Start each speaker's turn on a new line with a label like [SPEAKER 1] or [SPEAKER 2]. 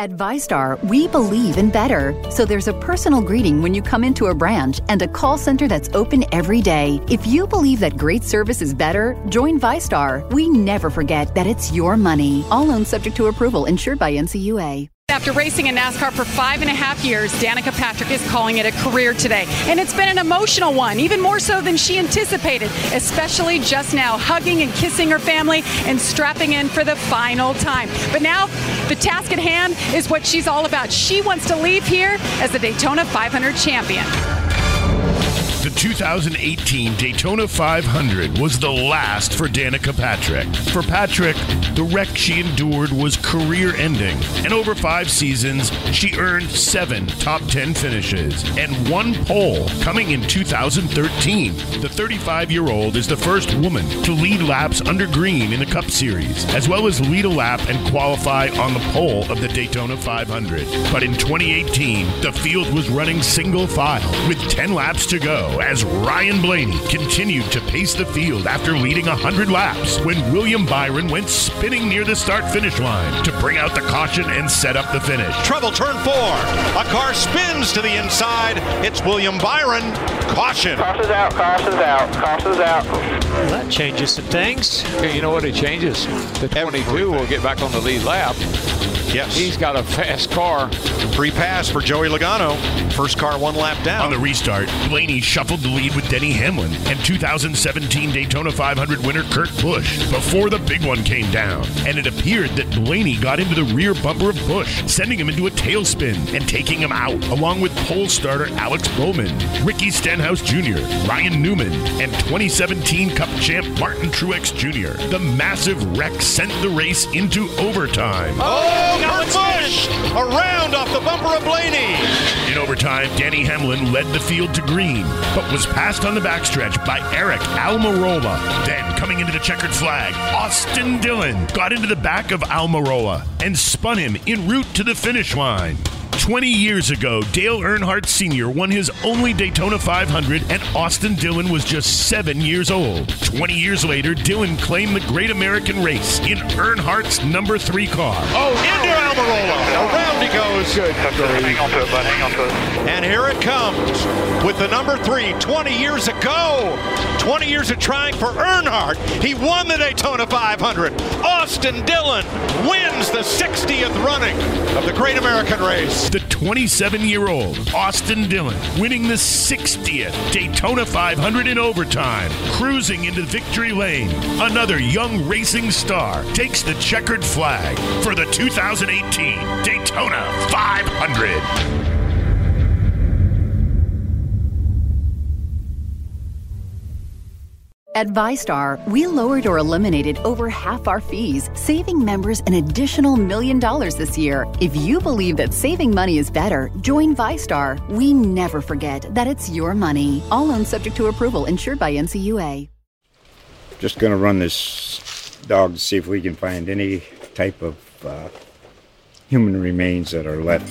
[SPEAKER 1] At VyStar, we believe in better. So there's a personal greeting when you come into a branch and a call center that's open every day. If you believe that great service is better, join VyStar. We never forget that it's your money. All loans subject to approval, insured by NCUA.
[SPEAKER 2] After racing in NASCAR for five and a half years, Danica Patrick is calling it a career today. And it's been an emotional one, even more so than she anticipated, especially just now, hugging and kissing her family and strapping in for the final time. But now, the task at hand is what she's all about. She wants to leave here as the Daytona 500 champion.
[SPEAKER 3] The 2018 Daytona 500 was the last for Danica Patrick. For Patrick, the wreck she endured was career ending, and over five seasons, she earned seven top 10 finishes and one pole. Coming in 2013, the 35 year old is the first woman to lead laps under green in the Cup Series, as well as lead a lap and qualify on the pole of the Daytona 500. But in 2018, the field was running single file with 10 laps to go as Ryan Blaney continued to pace the field after leading 100 laps when William Byron went spinning near the start finish line to bring out the caution and set up the finish.
[SPEAKER 4] Trouble turn four. A car spins to the inside. It's William Byron. Caution.
[SPEAKER 5] Caution's out, caution's out, caution's out.
[SPEAKER 6] Well, that changes some things.
[SPEAKER 7] You know what it changes? The 22
[SPEAKER 4] Everything.
[SPEAKER 7] will get back on the lead lap.
[SPEAKER 4] Yes.
[SPEAKER 7] He's got a fast car.
[SPEAKER 4] Free pass for Joey Logano. First car one lap down.
[SPEAKER 3] On the restart, Blaney shuffled the lead with Denny Hamlin and 2017 Daytona 500 winner Kurt Busch before the big one came down. And it appeared that Blaney got into the rear bumper of Busch, sending him into a tailspin and taking him out, along with pole starter Alex Bowman, Ricky Stenhouse Jr., Ryan Newman, and 2017 Cup champ Martin Truex Jr. The massive wreck sent the race into overtime.
[SPEAKER 4] oh, Kurt Busch! Around off the bumper of Blaney.
[SPEAKER 3] In overtime, Danny Hamlin led the field to green, but was passed on the backstretch by Aric Almirola. Then, coming into the checkered flag, Austin Dillon got into the back of Almirola and spun him en route to the finish line. 20 years ago, Dale Earnhardt Sr. won his only Daytona 500, and Austin Dillon was just seven years old. 20 years later, Dillon claimed the Great American Race in Earnhardt's number three car.
[SPEAKER 4] Oh, into Almirola. Around he goes.
[SPEAKER 5] Good. Hang on to it, bud. Hang on to it.
[SPEAKER 4] And here it comes with the number three 20 years ago. 20 years of trying for Earnhardt. He won the Daytona 500. Austin Dillon wins the 60th running of the Great American Race.
[SPEAKER 3] The 27 year old Austin Dillon winning the 60th Daytona 500 in overtime, cruising into victory lane. Another young racing star takes the checkered flag for the 2018 Daytona 500.
[SPEAKER 1] At VyStar, we lowered or eliminated over half our fees, saving members an additional million dollars this year. If you believe that saving money is better, join VyStar. We never forget that it's your money. All loans subject to approval, insured by NCUA.
[SPEAKER 8] Just going to run this dog to see if we can find any type of uh, human remains that are left.